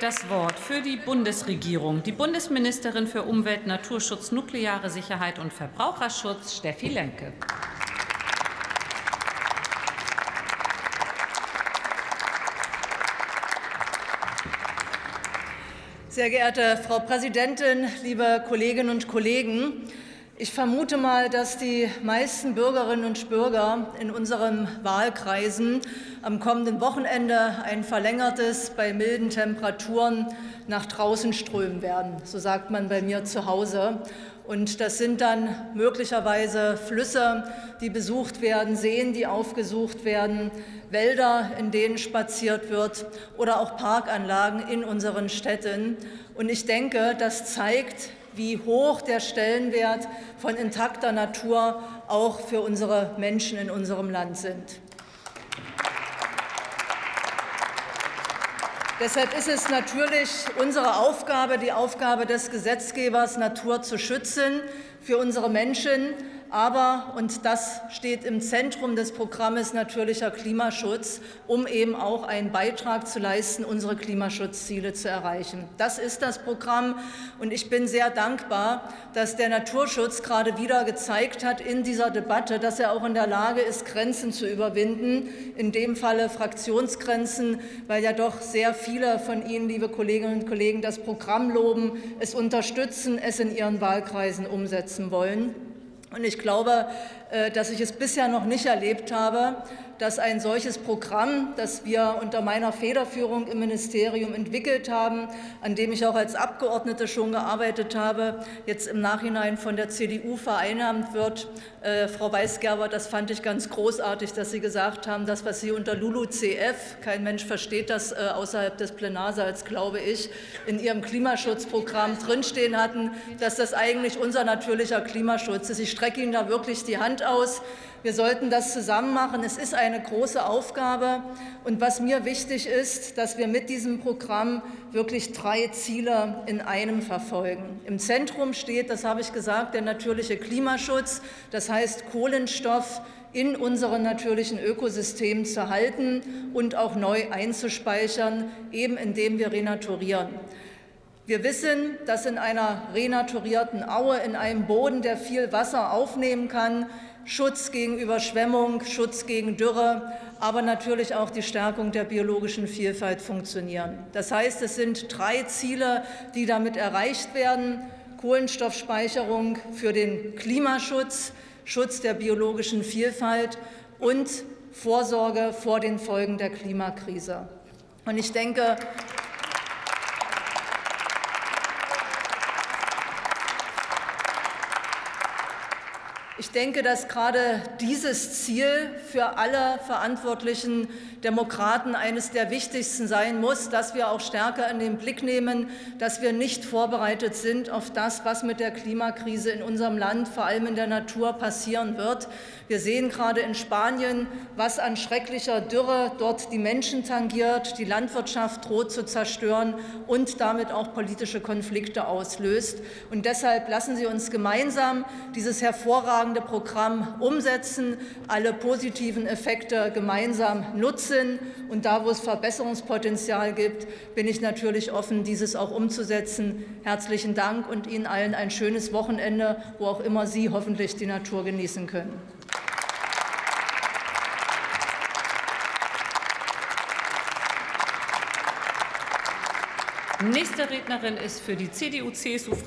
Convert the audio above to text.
das Wort für die Bundesregierung die Bundesministerin für Umwelt, Naturschutz, nukleare Sicherheit und Verbraucherschutz, Steffi Lemke. Sehr geehrte Frau Präsidentin, liebe Kolleginnen und Kollegen! Ich vermute mal, dass die meisten Bürgerinnen und Bürger in unseren Wahlkreisen am kommenden Wochenende ein verlängertes bei milden Temperaturen nach draußen strömen werden. So sagt man bei mir zu Hause. Und das sind dann möglicherweise Flüsse, die besucht werden, Seen, die aufgesucht werden, Wälder, in denen spaziert wird oder auch Parkanlagen in unseren Städten. Und ich denke, das zeigt, wie hoch der Stellenwert von intakter Natur auch für unsere Menschen in unserem Land sind. Deshalb ist es natürlich unsere Aufgabe, die Aufgabe des Gesetzgebers, Natur zu schützen für unsere Menschen, aber, und das steht im Zentrum des Programmes natürlicher Klimaschutz, um eben auch einen Beitrag zu leisten, unsere Klimaschutzziele zu erreichen. Das ist das Programm. Und ich bin sehr dankbar, dass der Naturschutz gerade wieder gezeigt hat in dieser Debatte, dass er auch in der Lage ist, Grenzen zu überwinden, in dem Falle Fraktionsgrenzen, weil ja doch sehr viele von Ihnen, liebe Kolleginnen und Kollegen, das Programm loben, es unterstützen, es in ihren Wahlkreisen umsetzen wollen. Und ich glaube, äh, dass ich es bisher noch nicht erlebt habe, dass ein solches Programm, das wir unter meiner Federführung im Ministerium entwickelt haben, an dem ich auch als Abgeordnete schon gearbeitet habe, jetzt im Nachhinein von der CDU vereinnahmt wird. Äh, Frau Weisgerber, das fand ich ganz großartig, dass Sie gesagt haben, das, was Sie unter LULUCF, kein Mensch versteht das äh, außerhalb des Plenarsaals, glaube ich, in Ihrem Klimaschutzprogramm drinstehen hatten, dass das eigentlich unser natürlicher Klimaschutz ist. Ich strecke Ihnen da wirklich die Hand aus. Wir sollten das zusammen machen. Es ist eine große Aufgabe. Und was mir wichtig ist, dass wir mit diesem Programm wirklich drei Ziele in einem verfolgen. Im Zentrum steht, das habe ich gesagt, der natürliche Klimaschutz. Das heißt, Kohlenstoff in unseren natürlichen Ökosystemen zu halten und auch neu einzuspeichern, eben indem wir renaturieren. Wir wissen, dass in einer renaturierten Aue, in einem Boden, der viel Wasser aufnehmen kann, Schutz gegen Überschwemmung, Schutz gegen Dürre, aber natürlich auch die Stärkung der biologischen Vielfalt funktionieren. Das heißt, es sind drei Ziele, die damit erreicht werden. Kohlenstoffspeicherung für den Klimaschutz, Schutz der biologischen Vielfalt und Vorsorge vor den Folgen der Klimakrise. Und ich denke, Ich denke, dass gerade dieses Ziel für alle verantwortlichen Demokraten eines der wichtigsten sein muss, dass wir auch stärker in den Blick nehmen, dass wir nicht vorbereitet sind auf das, was mit der Klimakrise in unserem Land, vor allem in der Natur, passieren wird. Wir sehen gerade in Spanien, was an schrecklicher Dürre dort die Menschen tangiert, die Landwirtschaft droht zu zerstören und damit auch politische Konflikte auslöst. Und deshalb lassen Sie uns gemeinsam dieses hervorragende hervorragende Programm umsetzen, alle positiven Effekte gemeinsam nutzen. Und da, wo es Verbesserungspotenzial gibt, bin ich natürlich offen, dieses auch umzusetzen. Herzlichen Dank und Ihnen allen ein schönes Wochenende, wo auch immer Sie hoffentlich die Natur genießen können. Nächste Rednerin ist für die CDU-CSU-Fraktion